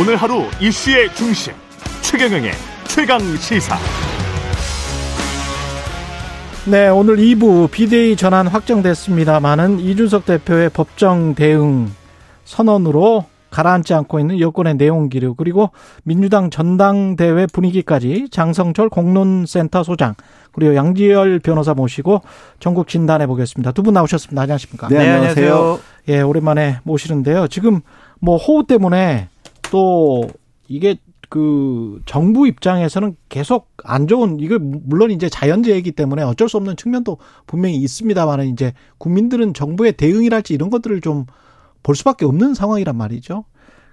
오늘 하루 이슈의 중심 최경영의 최강 시사. 네, 오늘 2부 비대위 전환 확정됐습니다만은 이준석 대표의 법정 대응 선언으로 가라앉지 않고 있는 여권의 내용 기류 그리고 민주당 전당대회 분위기까지 장성철 공론센터 소장 그리고 양지열 변호사 모시고 전국 진단해 보겠습니다. 두 분 나오셨습니다. 안녕하십니까? 네, 안녕하세요. 예, 오랜만에 모시는데요. 지금 뭐 호우 때문에 또 이게 그 정부 입장에서는 계속 안 좋은 이거 물론 이제 자연재해이기 때문에 어쩔 수 없는 측면도 분명히 있습니다만은 이제 국민들은 정부의 대응이랄지 이런 것들을 좀 볼 수밖에 없는 상황이란 말이죠.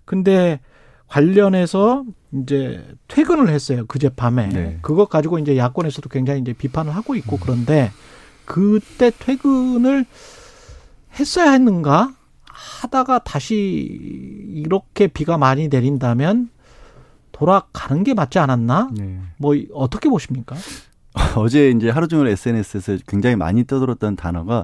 근데 관련해서 이제 퇴근을 했어요. 그제 밤에. 네. 그것 가지고 이제 야권에서도 굉장히 이제 비판을 하고 있고 그런데 그때 퇴근을 했어야 했는가? 하다가 다시 이렇게 비가 많이 내린다면 돌아가는 게 맞지 않았나? 네. 뭐 어떻게 보십니까? 어제 이제 하루 종일 SNS에서 굉장히 많이 떠들었던 단어가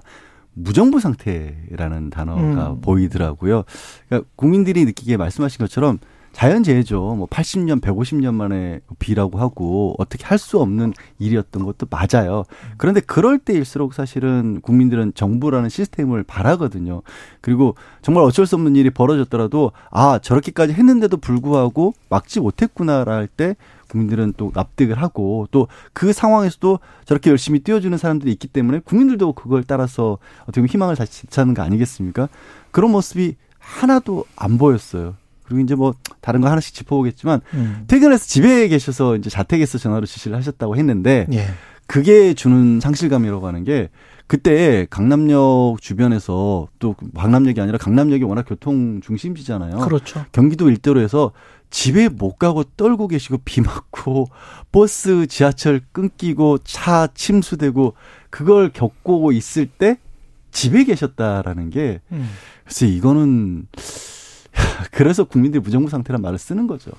무정부 상태라는 단어가 음. 보이더라고요. 그러니까 국민들이 느끼기에 말씀하신 것처럼 자연재해죠. 뭐 80년, 150년 만에 비라고 하고 어떻게 할 수 없는 일이었던 것도 맞아요. 그런데 그럴 때일수록 사실은 국민들은 정부라는 시스템을 바라거든요. 그리고 정말 어쩔 수 없는 일이 벌어졌더라도 아, 저렇게까지 했는데도 불구하고 막지 못했구나라 할 때 국민들은 또 납득을 하고 또 그 상황에서도 저렇게 열심히 뛰어주는 사람들이 있기 때문에 국민들도 그걸 따라서 어떻게 보면 희망을 다시 되찾는 거 아니겠습니까? 그런 모습이 하나도 안 보였어요. 그리고 이제 뭐 다른 거 하나씩 짚어보겠지만 음. 퇴근해서 집에 계셔서 이제 자택에서 전화로 지시를 하셨다고 했는데 예. 그게 주는 상실감이라고 하는 게 그때 강남역 주변에서 또 강남역이 아니라 강남역이 워낙 교통 중심지잖아요. 그렇죠. 경기도 일대로 해서 집에 못 가고 떨고 계시고 비 맞고 버스 지하철 끊기고 차 침수되고 그걸 겪고 있을 때 집에 계셨다라는 게 음. 글쎄 이거는 그래서 국민들이 무정부 상태란 말을 쓰는 거죠.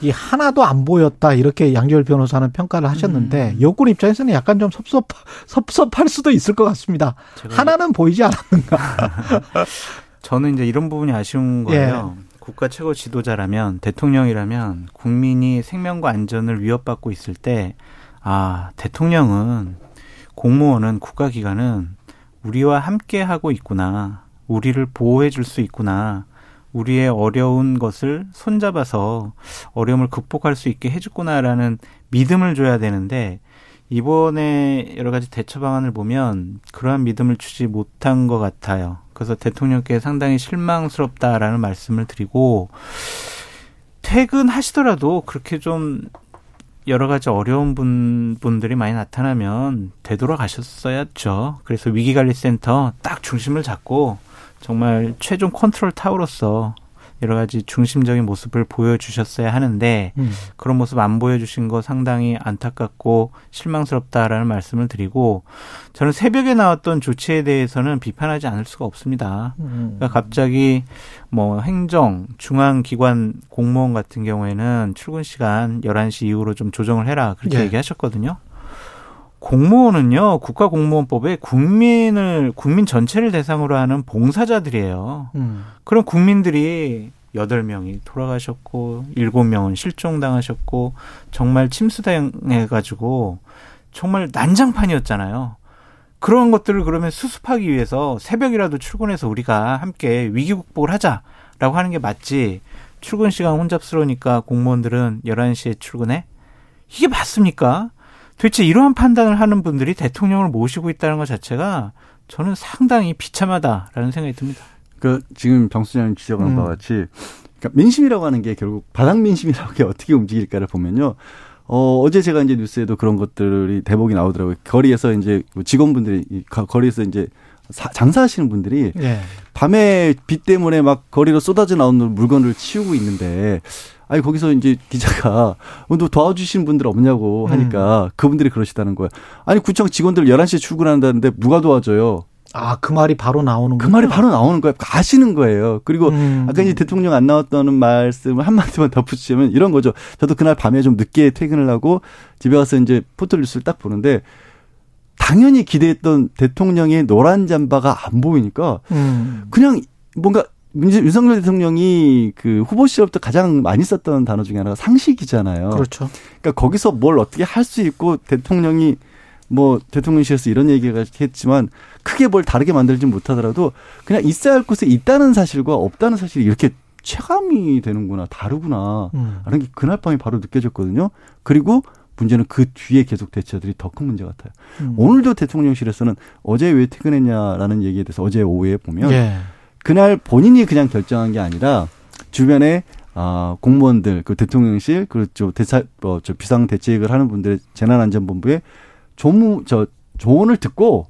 이 하나도 안 보였다 이렇게 양지열 변호사는 평가를 하셨는데 음. 여권 입장에서는 약간 좀 섭섭 섭섭할 수도 있을 것 같습니다. 하나는 보이지 않았는가? 저는 이제 이런 부분이 아쉬운 거예요. 국가 최고 지도자라면 대통령이라면 국민이 생명과 안전을 위협받고 있을 때 아, 대통령은 공무원은 국가기관은 우리와 함께 하고 있구나. 우리를 보호해 줄 수 있구나. 우리의 어려운 것을 손잡아서 어려움을 극복할 수 있게 해줬구나라는 믿음을 줘야 되는데 이번에 여러 가지 대처 방안을 보면 그러한 믿음을 주지 못한 것 같아요. 그래서 대통령께 상당히 실망스럽다라는 말씀을 드리고 퇴근하시더라도 그렇게 좀 여러 가지 어려운 분, 분들이 많이 나타나면 되돌아가셨어야죠. 그래서 위기관리센터 딱 중심을 잡고 정말 최종 컨트롤 타워로서 여러 가지 중심적인 모습을 보여주셨어야 하는데 음. 그런 모습 안 보여주신 거 상당히 안타깝고 실망스럽다라는 말씀을 드리고 저는 새벽에 나왔던 조치에 대해서는 비판하지 않을 수가 없습니다. 음. 그러니까 갑자기 뭐 행정, 중앙기관 공무원 같은 경우에는 출근 시간 11시 이후로 좀 조정을 해라 그렇게 예. 얘기하셨거든요. 공무원은요, 국가 공무원법에 국민을, 국민 전체를 대상으로 하는 봉사자들이에요. 음. 그럼 국민들이 여덟 명이 돌아가셨고 일곱 명은 실종당하셨고 정말 침수당해 가지고 정말 난장판이었잖아요. 그런 것들을 그러면 수습하기 위해서 새벽이라도 출근해서 우리가 함께 위기 극복을 하자라고 하는 게 맞지. 출근 시간 혼잡스러우니까 공무원들은 11시에 출근해? 이게 맞습니까? 도대체 이러한 판단을 하는 분들이 대통령을 모시고 있다는 것 자체가 저는 상당히 비참하다라는 생각이 듭니다. 그 지금 정수장님 지적한 음. 바와 같이 그러니까 민심이라고 하는 게 결국 바닥 민심이라는 게 어떻게 움직일까를 보면요. 어, 어제 제가 이제 뉴스에도 그런 것들이 대목이 나오더라고요. 거리에서 이제 직원분들이 이 거- 거리에서 이제 사- 장사하시는 분들이 예. 밤에 비 때문에 막 거리로 쏟아져 나오는 물건을 치우고 있는데 아니 거기서 이제 기자가 어, 너 도와주신 분들 없냐고 하니까 그분들이 그러시다는 거야. 아니 구청 직원들 11시에 출근한다는데 누가 도와줘요? 아, 그 말이 바로 나오는 그 말이 바로 나오는 거예요. 아시는 거예요. 그리고 음. 아까 이제 대통령 안 나왔다는 말씀을 한마디만 덧붙이면 이런 거죠. 저도 그날 밤에 좀 늦게 퇴근을 하고 집에 와서 이제 포털뉴스를 딱 보는데 당연히 기대했던 대통령의 노란 잠바가 안 보이니까 음. 그냥 뭔가 윤석열 대통령이 그 후보 시절부터 가장 많이 썼던 단어 중에 하나가 상식이잖아요. 그렇죠. 그러니까 거기서 뭘 어떻게 할 수 있고 대통령이 뭐 대통령실에서 이런 얘기가 했지만 크게 뭘 다르게 만들지 못하더라도 그냥 있어야 할 곳에 있다는 사실과 없다는 사실이 이렇게 체감이 되는구나 다르구나 음. 라는 게 그날 밤에 바로 느껴졌거든요. 그리고 문제는 그 뒤에 계속 대처들이 더 큰 문제 같아요. 음. 오늘도 대통령실에서는 어제 왜 퇴근했냐라는 얘기에 대해서 어제 오후에 보면 예. 그날 본인이 그냥 결정한 게 아니라 주변에 아, 공무원들, 그 대통령실, 그저 대사, 어, 저 비상 대책을 하는 분들의 재난안전본부에 조무, 저 조언을 듣고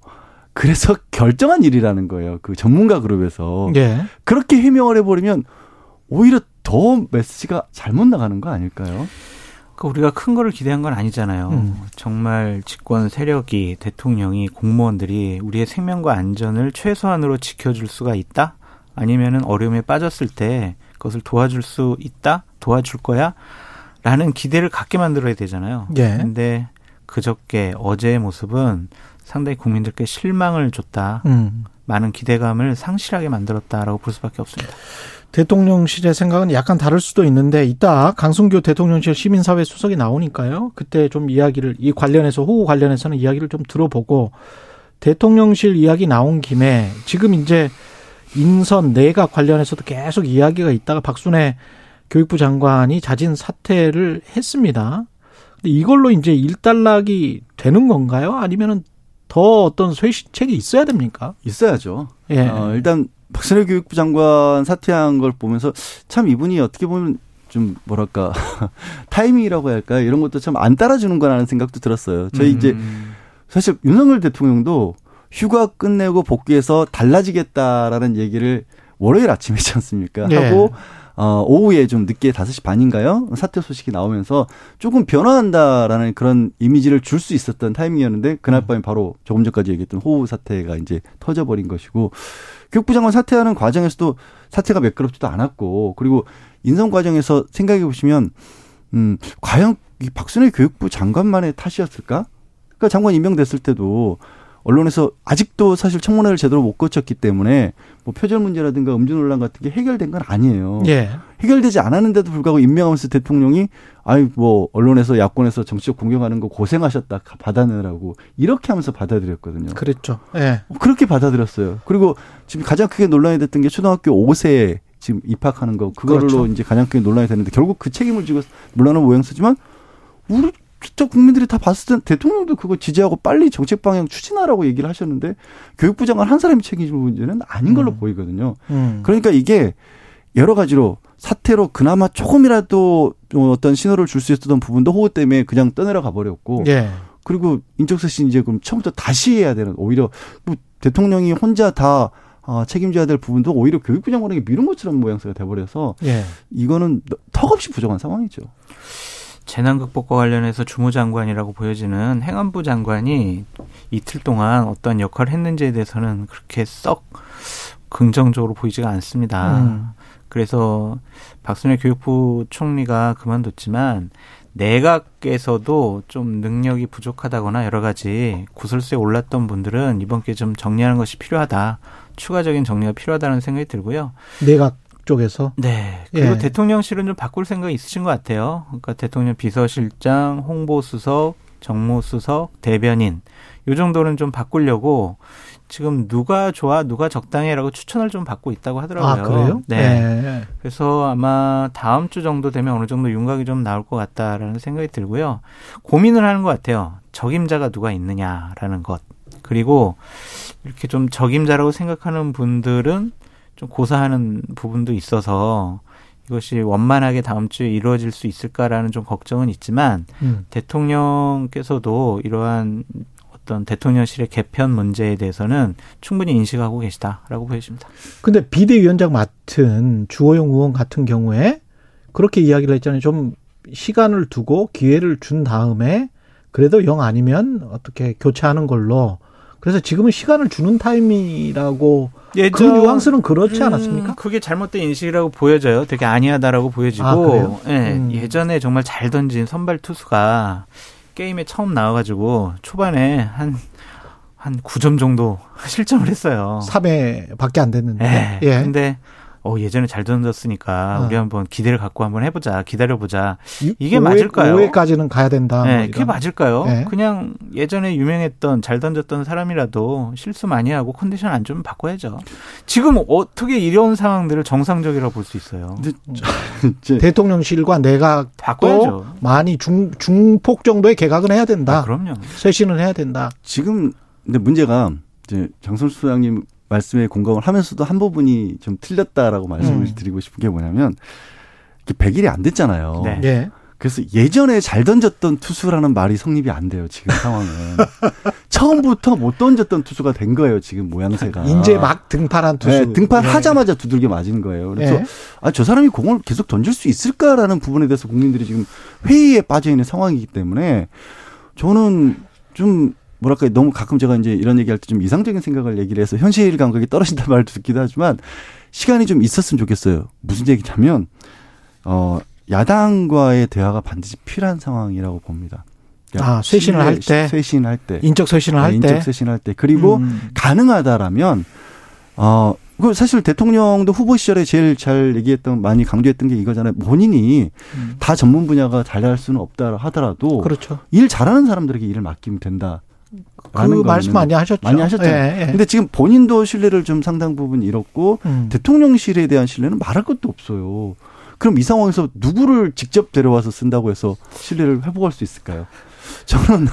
그래서 결정한 일이라는 거예요. 그 전문가 그룹에서. 예. 그렇게 해명을 해버리면 오히려 더 메시지가 잘못 나가는 거 아닐까요? 그 우리가 큰 거를 기대한 건 아니잖아요. 음. 정말 집권 세력이 대통령이 공무원들이 우리의 생명과 안전을 최소한으로 지켜줄 수가 있다? 아니면은 어려움에 빠졌을 때 그것을 도와줄 수 있다? 도와줄 거야? 라는 기대를 갖게 만들어야 되잖아요. 예. 근데 그저께 어제의 모습은 상당히 국민들께 실망을 줬다. 음. 많은 기대감을 상실하게 만들었다라고 볼 수밖에 없습니다. 대통령실의 생각은 약간 다를 수도 있는데 이따 강승규 대통령실 시민사회 수석이 나오니까요. 그때 좀 이야기를 이 관련해서 호우 관련해서는 이야기를 좀 들어보고 대통령실 이야기 나온 김에 지금 이제 인선 내각 관련해서도 계속 이야기가 있다가 박순애 교육부 장관이 자진 사퇴를 했습니다. 근데 이걸로 이제 일단락이 되는 건가요? 아니면은 더 어떤 쇄신책이 있어야 됩니까? 있어야죠. 예. 어, 일단 박순애 교육부 장관 사퇴한 걸 보면서 참 이분이 어떻게 보면 좀 뭐랄까 타이밍이라고 할까요? 이런 것도 참 안 따라주는 거라는 생각도 들었어요. 저희 이제 음. 사실 윤석열 대통령도 휴가 끝내고 복귀해서 달라지겠다라는 얘기를 월요일 아침에 했지 않습니까? 예. 하고 어, 오후에 좀 늦게 5시 반인가요? 사퇴 소식이 나오면서 조금 변화한다라는 그런 이미지를 줄 수 있었던 타이밍이었는데 그날 음. 밤에 바로 조금 전까지 얘기했던 호우 사태가 이제 터져버린 것이고 교육부 장관 사퇴하는 과정에서도 사태가 매끄럽지도 않았고 그리고 인선 과정에서 생각해 보시면 음, 과연 이 박순애 교육부 장관만의 탓이었을까? 그러니까 장관 임명됐을 때도 언론에서 아직도 사실 청문회를 제대로 못 거쳤기 때문에 뭐 표절 문제라든가 음주 논란 같은 게 해결된 건 아니에요. 예. 해결되지 않았는데도 불구하고 임명하면서 대통령이 아이 뭐 언론에서 야권에서 정치적 공격하는 거 고생하셨다 받아내라고 이렇게 하면서 받아들였거든요. 그랬죠. 예. 그렇게 받아들였어요. 그리고 지금 가장 크게 논란이 됐던 게 초등학교 5세에 지금 입학하는 거 그걸로 그렇죠. 이제 가장 크게 논란이 됐는데 결국 그 책임을 지고 물론은 모양새지만 우리 진짜 국민들이 다 봤을 때 대통령도 그거 지지하고 빨리 정책 방향 추진하라고 얘기를 하셨는데 교육부 장관 한 사람이 책임질 문제는 아닌 걸로 음. 보이거든요. 음. 그러니까 이게 여러 가지로 사태로 그나마 조금이라도 좀 어떤 신호를 줄 수 있었던 부분도 호우 때문에 그냥 떠내려가 버렸고 예. 그리고 인적쇄신 이제 그럼 처음부터 다시 해야 되는 오히려 뭐 대통령이 혼자 다 어, 책임져야 될 부분도 오히려 교육부 장관에게 미룬 것처럼 모양새가 돼버려서 예. 이거는 턱없이 부족한 상황이죠. 재난 극복과 관련해서 주무장관이라고 보여지는 행안부 장관이 이틀 동안 어떤 역할을 했는지에 대해서는 그렇게 썩 긍정적으로 보이지가 않습니다. 음. 그래서 박순애 교육부 총리가 그만뒀지만 내각에서도 좀 능력이 부족하다거나 여러 가지 구설수에 올랐던 분들은 이번 기회에 좀 정리하는 것이 필요하다. 추가적인 정리가 필요하다는 생각이 들고요. 내각 쪽에서 네. 그리고 예. 대통령실은 좀 바꿀 생각이 있으신 것 같아요. 그러니까 대통령 비서실장, 홍보수석, 정무수석, 대변인 요 정도는 좀 바꾸려고 지금 누가 좋아, 누가 적당해라고 추천을 좀 받고 있다고 하더라고요. 아 그래요? 네. 예. 그래서 아마 다음 주 정도 되면 어느 정도 윤곽이 좀 나올 것 같다라는 생각이 들고요. 고민을 하는 것 같아요. 적임자가 누가 있느냐라는 것. 그리고 이렇게 좀 적임자라고 생각하는 분들은 좀 고사하는 부분도 있어서 이것이 원만하게 다음 주에 이루어질 수 있을까라는 좀 걱정은 있지만 음. 대통령께서도 이러한 어떤 대통령실의 개편 문제에 대해서는 충분히 인식하고 계시다라고 보여집니다. 근데 비대위원장 맡은 주호영 의원 같은 경우에 그렇게 이야기를 했잖아요. 좀 시간을 두고 기회를 준 다음에 그래도 영 아니면 어떻게 교체하는 걸로. 그래서 지금은 시간을 주는 타임이라고 그 뉘앙스는 그렇지 않았습니까? 음, 그게 잘못된 인식이라고 보여져요. 되게 아니하다라고 보여지고. 아? 예, 음. 예전에 정말 잘 던진 선발 투수가 게임에 처음 나와가지고 초반에 한, 한 9점 정도 실점을 했어요. 3회밖에 안 됐는데. 예. 예. 근데 어 예전에 잘 던졌으니까 어. 우리 한번 기대를 갖고 한번 해보자 기다려보자 이게 오회- 맞을까요? 오회까지는 가야 된다. 뭐 네, 이런. 그게 맞을까요? 네. 그냥 예전에 유명했던 잘 던졌던 사람이라도 실수 많이 하고 컨디션 안 좋으면 바꿔야죠. 지금 어떻게 이런 상황들을 정상적이라고 볼 수 있어요? 근데 이제 대통령실과 내각도 바꿔야죠. 많이 중 중폭 정도의 개각은 해야 된다. 아, 그럼요. 쇄신을 해야 된다. 지금 근데 문제가 이제 장선수 소장님 말씀에 공감을 하면서도 한 부분이 좀 틀렸다라고 말씀을 음. 드리고 싶은 게 뭐냐면 이게 100일이 안 됐잖아요. 네. 예. 그래서 예전에 잘 던졌던 투수라는 말이 성립이 안 돼요. 지금 상황은 처음부터 못 던졌던 투수가 된 거예요. 지금 모양새가 인제 막 등판한 투수. 네, 등판하자마자 예. 두들겨 맞은 거예요. 그래서 예. 아, 저 사람이 공을 계속 던질 수 있을까라는 부분에 대해서 국민들이 지금 회의에 빠져 있는 상황이기 때문에 저는 좀 뭐랄까 너무 가끔 제가 이제 이런 얘기할 때 좀 이상적인 생각을 얘기를 해서 현실 감각이 떨어진다는 말도 듣기도 하지만 시간이 좀 있었으면 좋겠어요. 무슨 얘기냐면 어 야당과의 대화가 반드시 필요한 상황이라고 봅니다. 아, 쇄신을 할 때? 쇄신할 때, 인적 쇄신을 할 네, 때. 인적 쇄신할 때 그리고 음. 가능하다라면 어, 그 사실 대통령도 후보 시절에 제일 잘 얘기했던 많이 강조했던 게 이거잖아요. 본인이 음. 다 전문 분야가 잘할 수는 없다 하더라도 그렇죠. 일 잘하는 사람들에게 일을 맡기면 된다. 그 말씀 많이 하셨죠. 많이 하셨잖아요. 예, 예. 근데 지금 본인도 신뢰를 좀 상당 부분 잃었고 음. 대통령실에 대한 신뢰는 말할 것도 없어요. 그럼 이 상황에서 누구를 직접 데려와서 쓴다고 해서 신뢰를 회복할 수 있을까요? 저는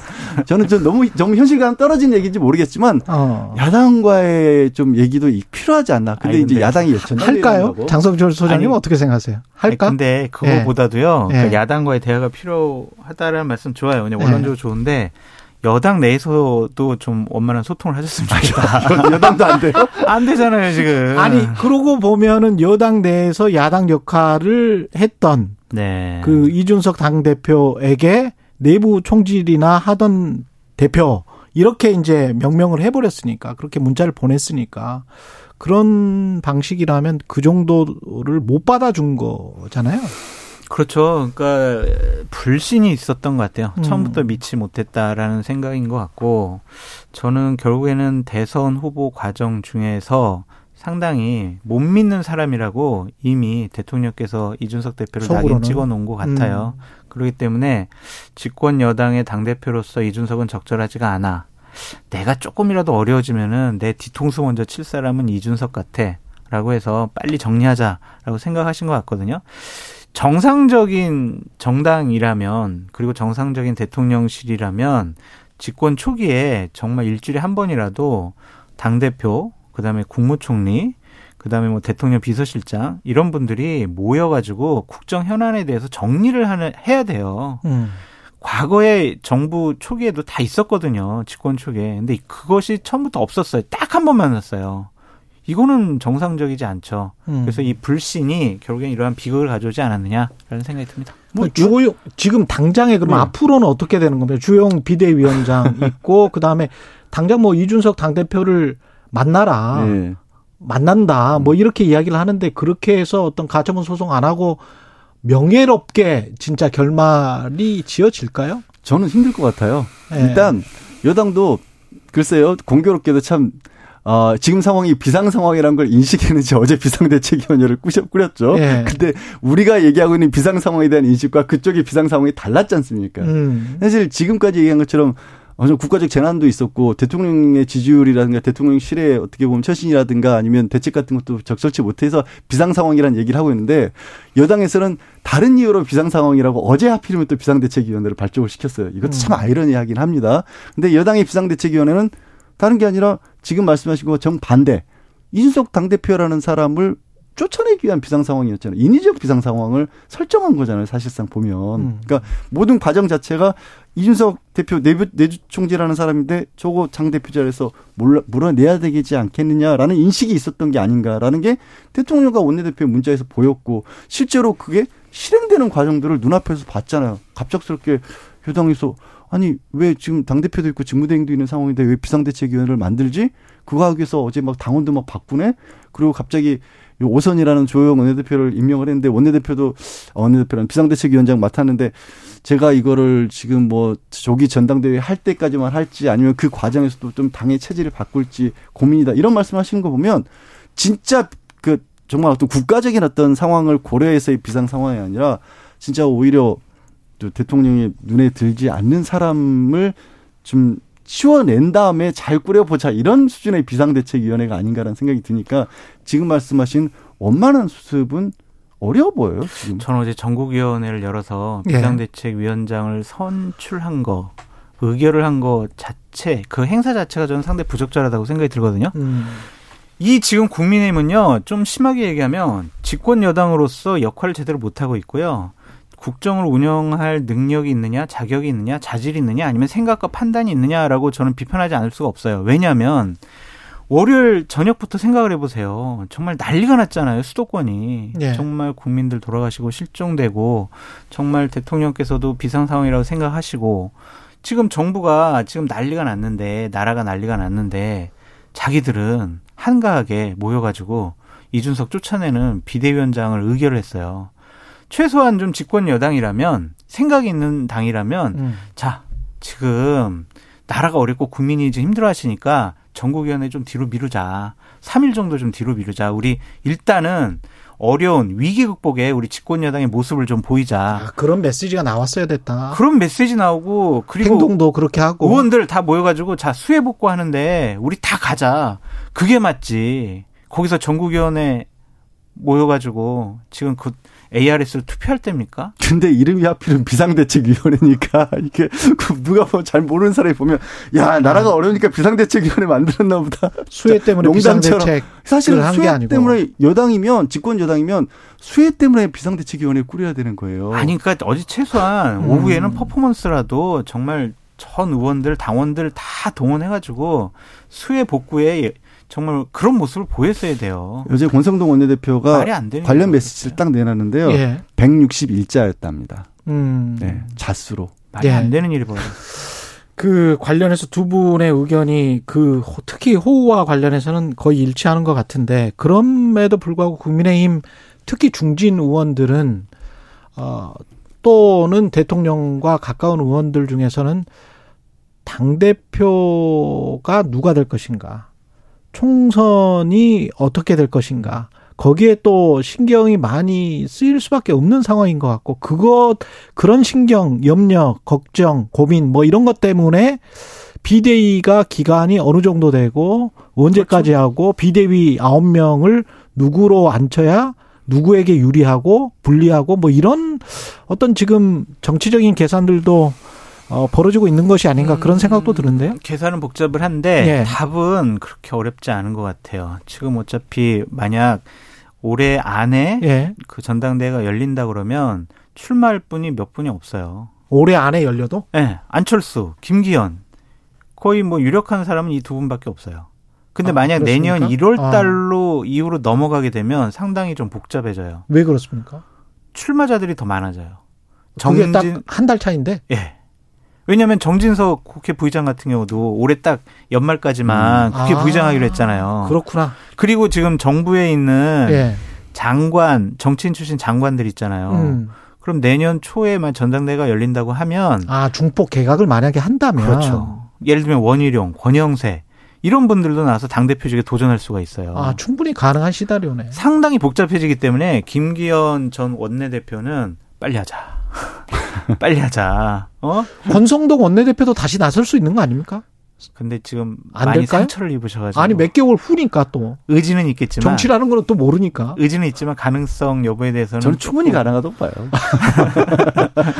저는 좀 너무 너무 현실감 떨어진 얘기인지 모르겠지만 어. 야당과의 좀 얘기도 이- 필요하지 않나. 근데 아니, 이제 근데 야당이 예천 할까요? 장성철 소장님 아니, 어떻게 생각하세요? 아니, 할까? 근데 그거보다도요. 예. 그러니까 예. 야당과의 대화가 필요하다라는 말씀 좋아요. 그냥 예. 원론적으로 좋은데 여당 내에서도 좀 원만한 소통을 하셨으면 좋겠다. 여당도 안 돼요? 안 되잖아요 지금. 아니 그러고 보면은 여당 내에서 야당 역할을 했던 네. 그 이준석 당 대표에게 내부 총질이나 하던 대표 이렇게 이제 명명을 해버렸으니까 그렇게 문자를 보냈으니까 그런 방식이라면 그 정도를 못 받아준 거잖아요. 그렇죠. 그러니까 불신이 있었던 것 같아요. 음. 처음부터 믿지 못했다라는 생각인 것 같고 저는 결국에는 대선 후보 과정 중에서 상당히 못 믿는 사람이라고 이미 대통령께서 이준석 대표를 낙인 속으로는. 찍어 놓은 것 같아요. 그렇기 때문에 집권 여당의 당 대표로서 이준석은 적절하지가 않아. 내가 조금이라도 어려워지면은 내 뒤통수 먼저 칠 사람은 이준석 같아.라고 해서 빨리 정리하자라고 생각하신 것 같거든요. 정상적인 정당이라면 그리고 정상적인 대통령실이라면 집권 초기에 정말 일주일에 한 번이라도 당 대표 그다음에 국무총리 그다음에 뭐 대통령 비서실장 이런 분들이 모여가지고 국정 현안에 대해서 정리를 하는 해야 돼요. 음. 과거에 정부 초기에도 다 있었거든요. 집권 초기에. 근데 그것이 처음부터 없었어요. 딱 한 번 만났어요. 이거는 정상적이지 않죠. 음. 그래서 이 불신이 결국엔 이러한 비극을 가져오지 않았느냐라는 생각이 듭니다. 뭐 주호영 지금 당장에 그럼 네. 앞으로는 어떻게 되는 겁니까? 주영 비대위원장 있고 그 다음에 당장 뭐 이준석 당 대표를 만나라 네. 만난다 뭐 이렇게 이야기를 하는데 그렇게 해서 어떤 가처분 소송 안 하고 명예롭게 진짜 결말이 지어질까요? 저는 힘들 것 같아요. 예. 일단 여당도 글쎄요 공교롭게도 참 어, 지금 상황이 비상 상황이라는 걸 인식했는지 어제 비상대책위원회를 꾸렸죠. 예. 근데 우리가 얘기하고 있는 비상 상황에 대한 인식과 그쪽의 비상 상황이 달랐지 않습니까? 음. 사실 지금까지 얘기한 것처럼 어, 좀 국가적 재난도 있었고 대통령의 지지율이라든가 대통령실의 어떻게 보면 처신이라든가 아니면 대책 같은 것도 적절치 못해서 비상 상황이라는 얘기를 하고 있는데 여당에서는 다른 이유로 비상 상황이라고 어제 하필이면 또 비상대책위원회를 발족을 시켰어요. 이것도 참 아이러니하긴 합니다. 근데 여당의 비상대책위원회는 다른 게 아니라 지금 말씀하신 거 정반대. 이준석 당대표라는 사람을 쫓아내기 위한 비상 상황이었잖아요. 인위적 비상 상황을 설정한 거잖아요. 사실상 보면. 음. 그러니까 모든 과정 자체가 이준석 대표 내부 내주 총재라는 사람인데 저거 장 대표 자리에서 몰라, 물어내야 되지 않겠느냐라는 인식이 있었던 게 아닌가라는 게 대통령과 원내대표의 문자에서 보였고 실제로 그게 실행되는 과정들을 눈앞에서 봤잖아요. 갑작스럽게 여당에서 아니 왜 지금 당 대표도 있고 직무대행도 있는 상황인데 왜 비상대책위원회를 만들지? 그거 하기 위해서 어제 막 당원도 막 바꾸네. 그리고 갑자기 요 오선이라는 조영 원내대표를 임명을 했는데 원내대표도 어, 원내대표는 비상대책위원장 맡았는데 제가 이거를 지금 뭐 조기 전당대회 할 때까지만 할지 아니면 그 과정에서도 좀 당의 체질을 바꿀지 고민이다 이런 말씀하시는 거 보면 진짜 그 정말 어떤 국가적인 어떤 상황을 고려해서의 비상 상황이 아니라 진짜 오히려 대통령이 눈에 들지 않는 사람을 좀 치워낸 다음에 잘 꾸려보자 이런 수준의 비상대책위원회가 아닌가라는 생각이 드니까 지금 말씀하신 원만한 수습은 어려워 보여요. 지금. 저는 어제 전국위원회를 열어서 예. 비상대책위원장을 선출한 거, 의결을 한 거 자체, 그 행사 자체가 저는 상당히 부적절하다고 생각이 들거든요. 음. 이 지금 국민의힘은요, 좀 심하게 얘기하면 집권 여당으로서 역할을 제대로 못 하고 있고요. 국정을 운영할 능력이 있느냐, 자격이 있느냐, 자질이 있느냐, 아니면 생각과 판단이 있느냐라고 저는 비판하지 않을 수가 없어요. 왜냐하면 월요일 저녁부터 생각을 해보세요. 정말 난리가 났잖아요, 수도권이. 예. 정말 국민들 돌아가시고 실종되고, 정말 대통령께서도 비상 상황이라고 생각하시고, 지금 정부가 지금 난리가 났는데, 나라가 난리가 났는데, 자기들은 한가하게 모여가지고 이준석 쫓아내는 비대위원장을 의결을 했어요. 최소한 좀 집권 여당이라면 생각이 있는 당이라면 음. 자 지금 나라가 어렵고 국민이 지금 힘들어하시니까 전국위원회 좀 뒤로 미루자. 3일 정도 좀 뒤로 미루자. 우리 일단은 어려운 위기 극복에 우리 집권 여당의 모습을 좀 보이자. 아, 그런 메시지가 나왔어야 됐다. 그런 메시지 나오고 그리고 행동도 그렇게 하고. 의원들 다 모여가지고 자 수해 복구 하는데 우리 다 가자. 그게 맞지. 거기서 전국위원회 모여가지고 지금 그 ARS를 투표할 때입니까? 근데 이름이 하필은 비상대책위원회니까 이게 누가 뭐 잘 모르는 사람이 보면 야 나라가 어려우니까 비상대책위원회 만들었나 보다. 수해 때문에. 비상대책 사실은 수해 아니고. 때문에 여당이면 집권 여당이면 수해 때문에 비상대책위원회 꾸려야 되는 거예요. 아니, 그러니까 어제 최소한 음. 오후에는 퍼포먼스라도 정말 전 의원들, 당원들 다 동원해가지고 수해 복구에 정말 그런 모습을 보였어야 돼요. 어제 권성동 원내대표가 말이 안 되는 관련 메시지를. 딱 내놨는데요. 예. 161자였답니다. 음. 네, 자수로. 말이 예. 안 되는 일이 벌어졌어요. 그 관련해서 두 분의 의견이 그 호- 특히 호우와 관련해서는 거의 일치하는 것 같은데 그럼에도 불구하고 국민의힘 특히 중진 의원들은 어 또는 대통령과 가까운 의원들 중에서는 당 대표가 누가 될 것인가 총선이 어떻게 될 것인가 거기에 또 신경이 많이 쓰일 수밖에 없는 상황인 것 같고 그것 그런 신경, 염려, 걱정, 고민 뭐 이런 것 때문에 비대위가 기간이 어느 정도 되고 언제까지 그렇죠. 하고 비대위 아홉 명을 누구로 앉혀야 누구에게 유리하고 불리하고 뭐 이런 어떤 지금 정치적인 계산들도 어, 벌어지고 있는 것이 아닌가 그런 생각도 드는데요. 계산은 복잡을 한데 예. 답은 그렇게 어렵지 않은 것 같아요. 지금 어차피 만약 올해 안에 예. 그 전당대회가 열린다 그러면 출마할 분이 몇 분이 없어요. 올해 안에 열려도 예, 안철수, 김기현 거의 뭐 유력한 사람은 이 두 분밖에 없어요. 근데 아, 만약 그렇습니까? 내년 1월 아. 달로 이후로 넘어가게 되면 상당히 좀 복잡해져요. 왜 그렇습니까? 출마자들이 더 많아져요. 딱 정진 한달 차인데. 예. 왜냐하면 정진석 국회 부의장 같은 경우도 올해 딱 연말까지만 국회 아, 부의장하기로 했잖아요. 그렇구나. 그리고 지금 정부에 있는 예. 장관, 정치인 출신 장관들 있잖아요. 음. 그럼 내년 초에만 전당대회가 열린다고 하면 아 중폭 개각을 만약에 한다면 그렇죠. 예를 들면 원희룡, 권영세 이런 분들도 나와서 당 대표직에 도전할 수가 있어요. 아 충분히 가능한 시나리오네. 상당히 복잡해지기 때문에 김기현 전 원내대표는 빨리 하자. 빨리 하자. 어? 권성동 원내대표도 다시 나설 수 있는 거 아닙니까? 근데 지금 안 많이 될까요? 상처를 입으셔가지고 아니 몇 개월 후니까 또 의지는 있겠지만 정치라는 거는 또 모르니까. 의지는 있지만 가능성 여부에 대해서는 저는 충분히 조금 가능하다고 봐요.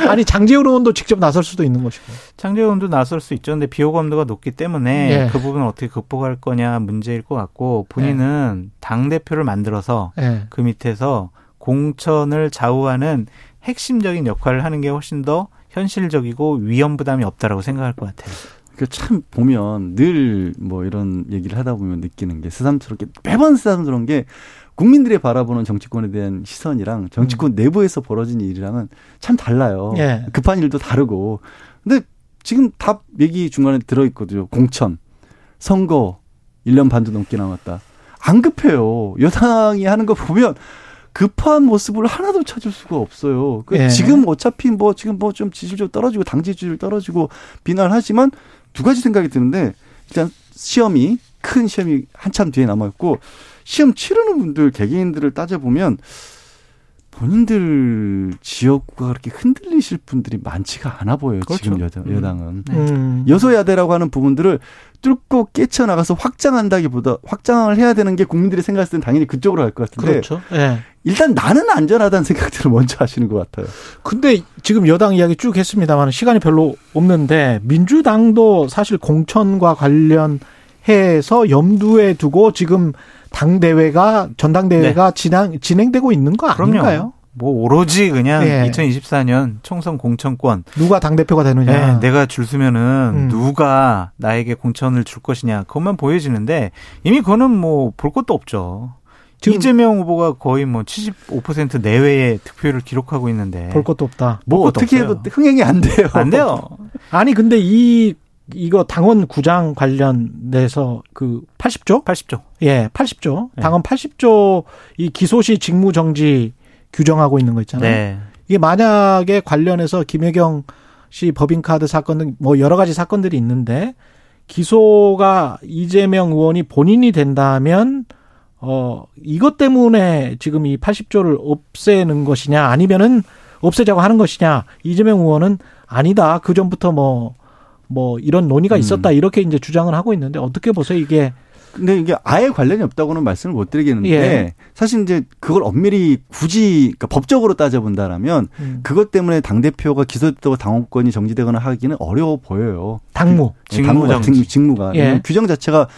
아니 장재훈 의원도 직접 나설 수도 있는 것이고. 장재원도 나설 수 있죠. 근데 비호감도가 높기 때문에 예. 그 부분을 어떻게 극복할 거냐 문제일 것 같고 본인은 당 대표를 만들어서 예. 그 밑에서 공천을 좌우하는 핵심적인 역할을 하는 게 훨씬 더 현실적이고 위험 부담이 없다라고 생각할 것 같아요. 그참 보면 늘 뭐 이런 얘기를 하다 보면 느끼는 게 새삼스럽게 매번 새삼스러운 게 국민들이 바라보는 정치권에 대한 시선이랑 정치권 내부에서 벌어진 일이랑은 참 달라요. 예. 급한 일도 다르고. 근데 지금 답 얘기 중간에 들어있거든요. 공천, 선거 1년 반도 넘게 남았다. 안 급해요. 여당이 하는 거 보면 급한 모습을 하나도 찾을 수가 없어요. 그 예. 지금 어차피 뭐 지금 뭐 좀 지지율 떨어지고 당 지지율 떨어지고 비난하지만 두 가지 생각이 드는데 일단 시험이 큰 시험이 한참 뒤에 남아 있고 시험 치르는 분들 개개인들을 따져 보면 본인들 지역구가 그렇게 흔들리실 분들이 많지가 않아 보여요. 그렇죠. 지금 여당, 여당은. 네. 음. 여소야대라고 하는 부분들을 뚫고 깨쳐나가서 확장한다기보다 확장을 해야 되는 게 국민들이 생각했을 땐 당연히 그쪽으로 갈 것 같은데 그렇죠. 예. 일단 나는 안전하다는 생각들을 먼저 하시는 것 같아요. 근데 지금 여당 이야기 쭉 했습니다만 시간이 별로 없는데 민주당도 사실 공천과 관련해서 염두에 두고 지금 당 대회가 전당대회가 진행 진행되고 있는 거 아닌가요? 뭐 오로지 그냥 예. 2024년 총선 공천권 누가 당 대표가 되느냐? 네, 내가 줄 서면은 음. 누가 나에게 공천을 줄 것이냐 그것만 보여지는데 이미 그거는 뭐 볼 것도 없죠. 지금- 이재명 후보가 거의 뭐 75% 내외의 득표율을 기록하고 있는데 볼 것도 없다. 뭐 어떻게 없어요. 해도 흥행이 안 돼요. 안 돼요. 아니 근데 이 이거 당원 구장 관련돼서 그 80조? 80조. 예, 80조. 네. 당원 80조 이 기소시 직무 정지 규정하고 있는 거 있잖아요. 네. 이게 만약에 관련해서 김혜경 씨 법인카드 사건 등 뭐 여러 가지 사건들이 있는데 기소가 이재명 의원이 본인이 된다면 어 이것 때문에 지금 이 80조를 없애는 것이냐 아니면은 없애자고 하는 것이냐 이재명 의원은 아니다 그 전부터 뭐뭐 이런 논의가 음. 있었다 이렇게 이제 주장을 하고 있는데 어떻게 보세요 이게 근데 이게 아예 관련이 없다고는 말씀을 못 드리겠는데 예. 사실 이제 그걸 엄밀히 굳이 그러니까 법적으로 따져본다라면 음, 그것 때문에 당 대표가 기소됐다고 당원권이 정지되거나 하기는 어려워 보여요. 당무 네, 직무 당무 같은 정지. 직무가 예. 규정 자체가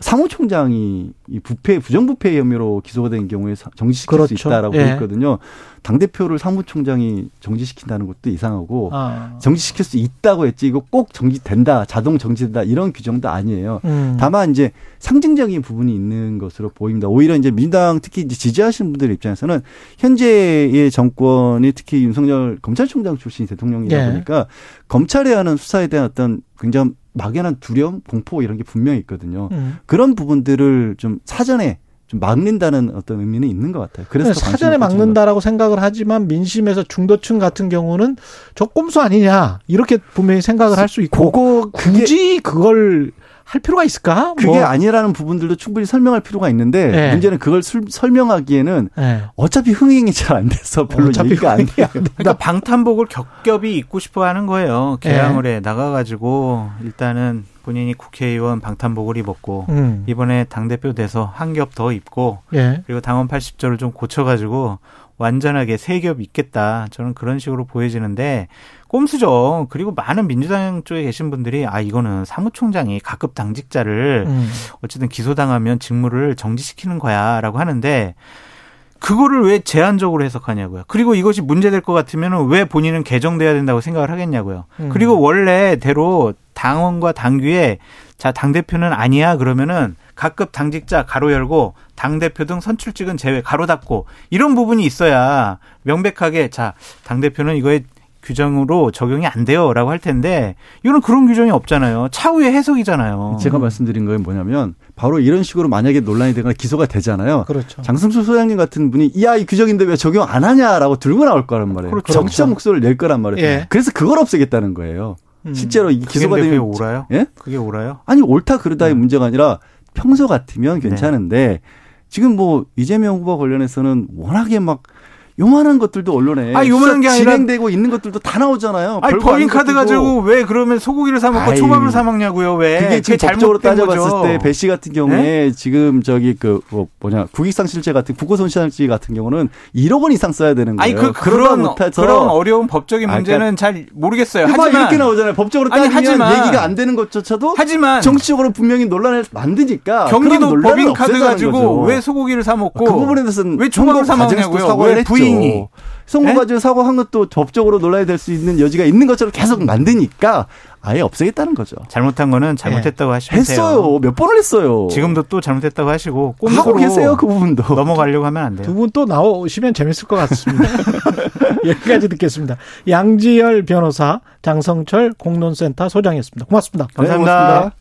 사무총장이 이 부패 부정부패 혐의로 기소가 된 경우에 사- 정지시킬 그렇죠. 수 있다라고 예. 돼 있거든요. 당 대표를 사무총장이 정지시킨다는 것도 이상하고 아. 정지시킬 수 있다고 했지 이거 꼭 정지된다 자동 정지된다 이런 규정도 아니에요. 음. 다만 이제 상징적인 부분이 있는 것으로 보입니다. 오히려 이제 민당 특히 이제 지지하시는 분들 입장에서는 현재의 정권이 특히 윤석열 검찰총장 출신 대통령이다 예. 보니까 검찰에 하는 수사에 대한 어떤 굉장히 막연한 두려움, 공포 이런 게 분명히 있거든요. 음. 그런 부분들을 좀 사전에 좀 막는다는 어떤 의미는 있는 것 같아요. 그래서 사전에 막는다라고 생각을 하지만 민심에서 중도층 같은 경우는 저 꼼수 아니냐 이렇게 분명히 생각을 할 수 있고 그거 굳이 그걸 할 필요가 있을까? 그게 뭐. 아니라는 부분들도 충분히 설명할 필요가 있는데 네. 문제는 그걸 술- 설명하기에는 네. 어차피 흥행이 잘 안 돼서 별로 어차피 얘기가 안 돼요. 그러니까 방탄복을 겹겹이 입고 싶어 하는 거예요. 예. 개항을 해 나가가지고 일단은 본인이 국회의원 방탄복을 입었고 음. 이번에 당 대표 돼서 한 겹 더 입고 예. 그리고 당원 80조를 좀 고쳐가지고 완전하게 세 겹 있겠다. 저는 그런 식으로 보여지는데 꼼수죠. 그리고 많은 민주당 쪽에 계신 분들이 아 이거는 사무총장이 각급 당직자를 음. 어쨌든 기소당하면 직무를 정지시키는 거야라고 하는데 그거를 왜 제한적으로 해석하냐고요. 그리고 이것이 문제될 것 같으면 왜 본인은 개정돼야 된다고 생각을 하겠냐고요. 음. 그리고 원래대로 당원과 당규에 자, 당대표는 아니야 그러면은 각급 당직자 가로 열고 당 대표 등 선출직은 제외 가로 닫고 이런 부분이 있어야 명백하게 자, 당 대표는 이거에 규정으로 적용이 안 돼요라고 할 텐데 이거는 그런 규정이 없잖아요. 차후의 해석이잖아요. 제가 말씀드린 건 뭐냐면 바로 이런 식으로 만약에 논란이 되거나 기소가 되잖아요. 그렇죠. 장승수 소장님 같은 분이 야이 규정인데 왜 적용 안 하냐라고 들고 나올 거란 말이에요. 그렇죠. 정치적 목소리를 낼 거란 말이에요. 예. 그래서 그걸 없애겠다는 거예요. 음. 실제로 이 기소가 그게 되면 옳아요? 예? 그게 옳아요? 아니 옳다 그르다의 네. 문제가 아니라 평소 같으면 괜찮은데 지금 뭐 이재명 후보 관련해서는 워낙에 막 요만한 것들도 언론에 아, 요만한 게 아니라- 진행되고 있는 것들도 다 나오잖아요. 아니 법인 카드. 가지고 왜 그러면 소고기를 사 먹고 아이, 초밥을 사 먹냐고요? 왜? 그게 지금 잘못된 법적으로 따져봤을. 때 배 씨 같은 경우에 지금 저기 그 뭐, 뭐냐 국익상실죄 같은 국고손실죄 같은 경우는 1억 원 이상 써야 되는 거예요. 아니 그 그런 못해서 그런 어려운 법적인 아, 문제는 잘 모르겠어요. 봐, 하지만 이렇게 나오잖아요. 법적으로 아니, 따지면 하지만- 얘기가 안 되는 것조차도 하지만 정치적으로 분명히 논란을 만드니까 경기도 법인 카드 가지고 거죠. 왜 소고기를 사 먹고 그 부분에 대해서는 왜 초밥을 사 먹냐고요? 왜. 부인 이? 선거 네? 가지고 사과한 것도 법적으로 논란이 될 수 있는 여지가 있는 것처럼 계속 만드니까 아예 없애겠다는 거죠. 잘못한 거는 잘못했다고 하시면 돼요. 했어요. 몇 번을 했어요. 지금도 또 잘못했다고 하시고 하고 꼼수로 계세요 그 부분도. 넘어가려고 하면 안 돼요. 두 분 또 나오시면 재밌을 것 같습니다. 여기까지 듣겠습니다. 양지열 변호사, 장성철 공론센터 소장이었습니다. 고맙습니다. 네, 감사합니다. 고맙습니다.